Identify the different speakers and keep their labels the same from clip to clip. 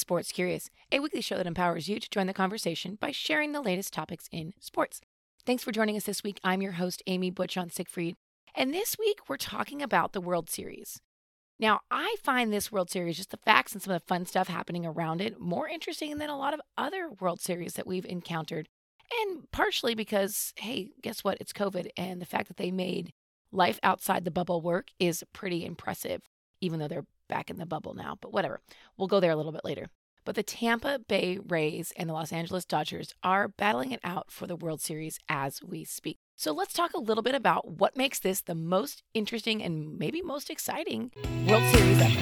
Speaker 1: Sports Curious, a weekly show that empowers you to join the conversation by sharing the latest topics in sports. Thanks for joining us this week. I'm your host, Amy Butchon Siegfried, and this week we're talking about the World Series. Now, I find this World Series, just the facts and some of the fun stuff happening around it, more interesting than a lot of other World Series that we've encountered. And partially because, hey, guess what? It's COVID. And the fact that they made life outside the bubble work is pretty impressive, even though they're back in the bubble now, but whatever. We'll go there a little bit later. But the Tampa Bay Rays and the Los Angeles Dodgers are battling it out for the World Series as we speak. So let's talk a little bit about what makes this the most interesting and maybe most exciting World Series ever.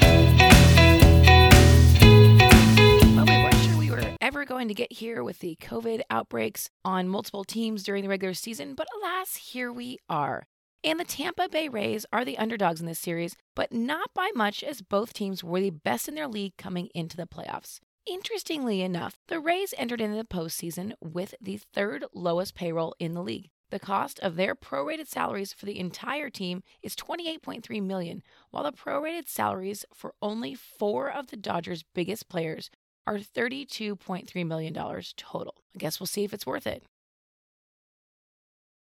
Speaker 1: Well, we weren't sure we were ever going to get here with the COVID outbreaks on multiple teams during the regular season, but alas, here we are. And the Tampa Bay Rays are the underdogs in this series, but not by much as both teams were the best in their league coming into the playoffs. Interestingly enough, the Rays entered into the postseason with the third lowest payroll in the league. The cost of their prorated salaries for the entire team is 28.3 million, while the prorated salaries for only 4 of the Dodgers' biggest players are $32.3 million total. I guess we'll see if it's worth it.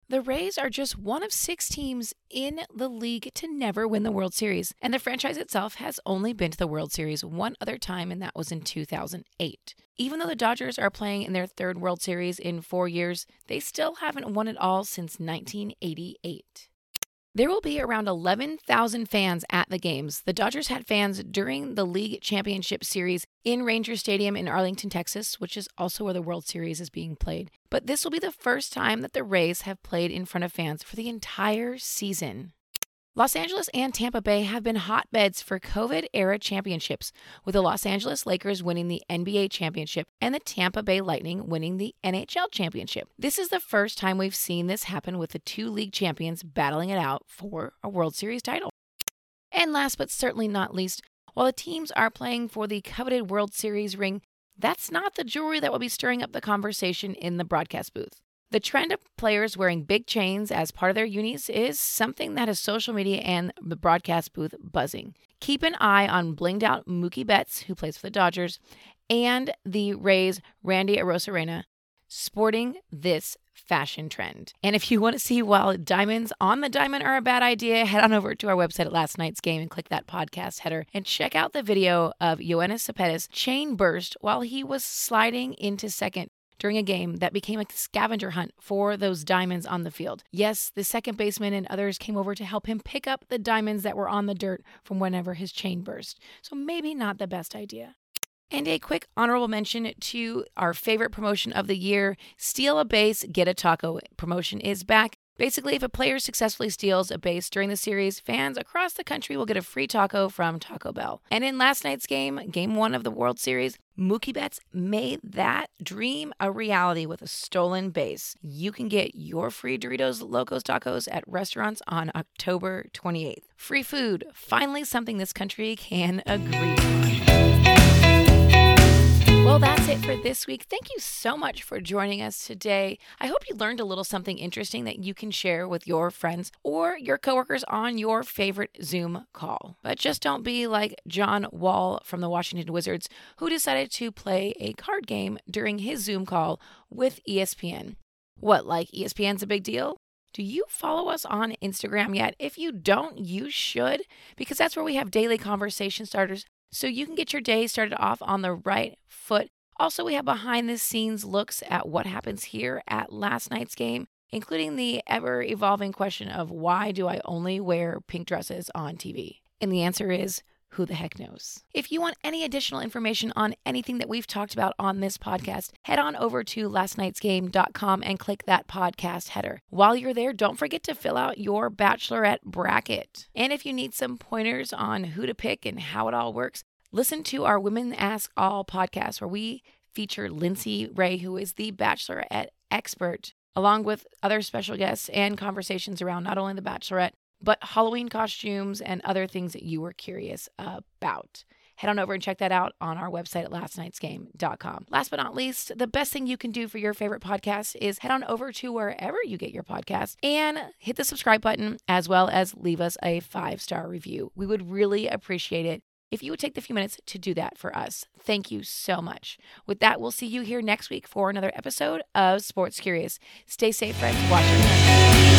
Speaker 1: The Rays are just one of six teams in the league to never win the World Series, and the franchise itself has only been to the World Series one other time, and that was in 2008. Even though the Dodgers are playing in their third World Series in four years, they still haven't won it all since 1988. There will be around 11,000 fans at the games. The Dodgers had fans during the League Championship Series in Ranger Stadium in Arlington, Texas, which is also where the World Series is being played. But this will be the first time that the Rays have played in front of fans for the entire season. Los Angeles and Tampa Bay have been hotbeds for COVID era championships, with the Los Angeles Lakers winning the NBA championship and the Tampa Bay Lightning winning the NHL championship. This is the first time we've seen this happen with the two league champions battling it out for a World Series title. And last but certainly not least, while the teams are playing for the coveted World Series ring, that's not the jewelry that will be stirring up the conversation in the broadcast booth. The trend of players wearing big chains as part of their unis is something that has social media and the broadcast booth buzzing. Keep an eye on blinged out Mookie Betts, who plays for the Dodgers, and the Rays' Randy Arozarena sporting this fashion trend. And if you want to see why diamonds on the diamond are a bad idea, head on over to our website at last night's game and click that podcast header and check out the video of Yoenis Cespedes chain burst while he was sliding into second during a game that became a scavenger hunt for those diamonds on the field. Yes, the second baseman and others came over to help him pick up the diamonds that were on the dirt from whenever his chain burst. So maybe not the best idea. And a quick honorable mention to our favorite promotion of the year Steal a Base, Get a Taco promotion is back. Basically, if a player successfully steals a base during the series, fans across the country will get a free taco from Taco Bell. And in last night's game, game one of the World Series, Mookie Betts made that dream a reality with a stolen base. You can get your free Doritos Locos Tacos at restaurants on October 28th. Free food, finally something this country can agree on. Well, that's it for this week. Thank you so much for joining us today. I hope you learned a little something interesting that you can share with your friends or your coworkers on your favorite Zoom call. But just don't be like John Wall from the Washington Wizards, who decided to play a card game during his Zoom call with ESPN. What, like ESPN's a big deal? Do you follow us on Instagram yet? If you don't, you should, because that's where we have daily conversation starters so you can get your day started off on the right foot. Also, we have behind the scenes looks at what happens here at last night's game, including the ever evolving question of why do I only wear pink dresses on TV? And the answer is who the heck knows? If you want any additional information on anything that we've talked about on this podcast, head on over to lastnightsgame.com and click that podcast header. While you're there, don't forget to fill out your bachelorette bracket. And if you need some pointers on who to pick and how it all works, listen to our Women Ask All podcast where we feature Lindsay Ray, who is the bachelorette expert along with other special guests and conversations around not only the Bachelorette, but Halloween costumes and other things that you were curious about. Head on over and check that out on our website at lastnightsgame.com. Last but not least, the best thing you can do for your favorite podcast is head on over to wherever you get your podcast and hit the subscribe button as well as leave us a five star review. We would really appreciate it. if you would take the few minutes to do that for us. Thank you so much. With that, we'll see you here next week for another episode of Sports Curious. Stay safe, friends. Wash your.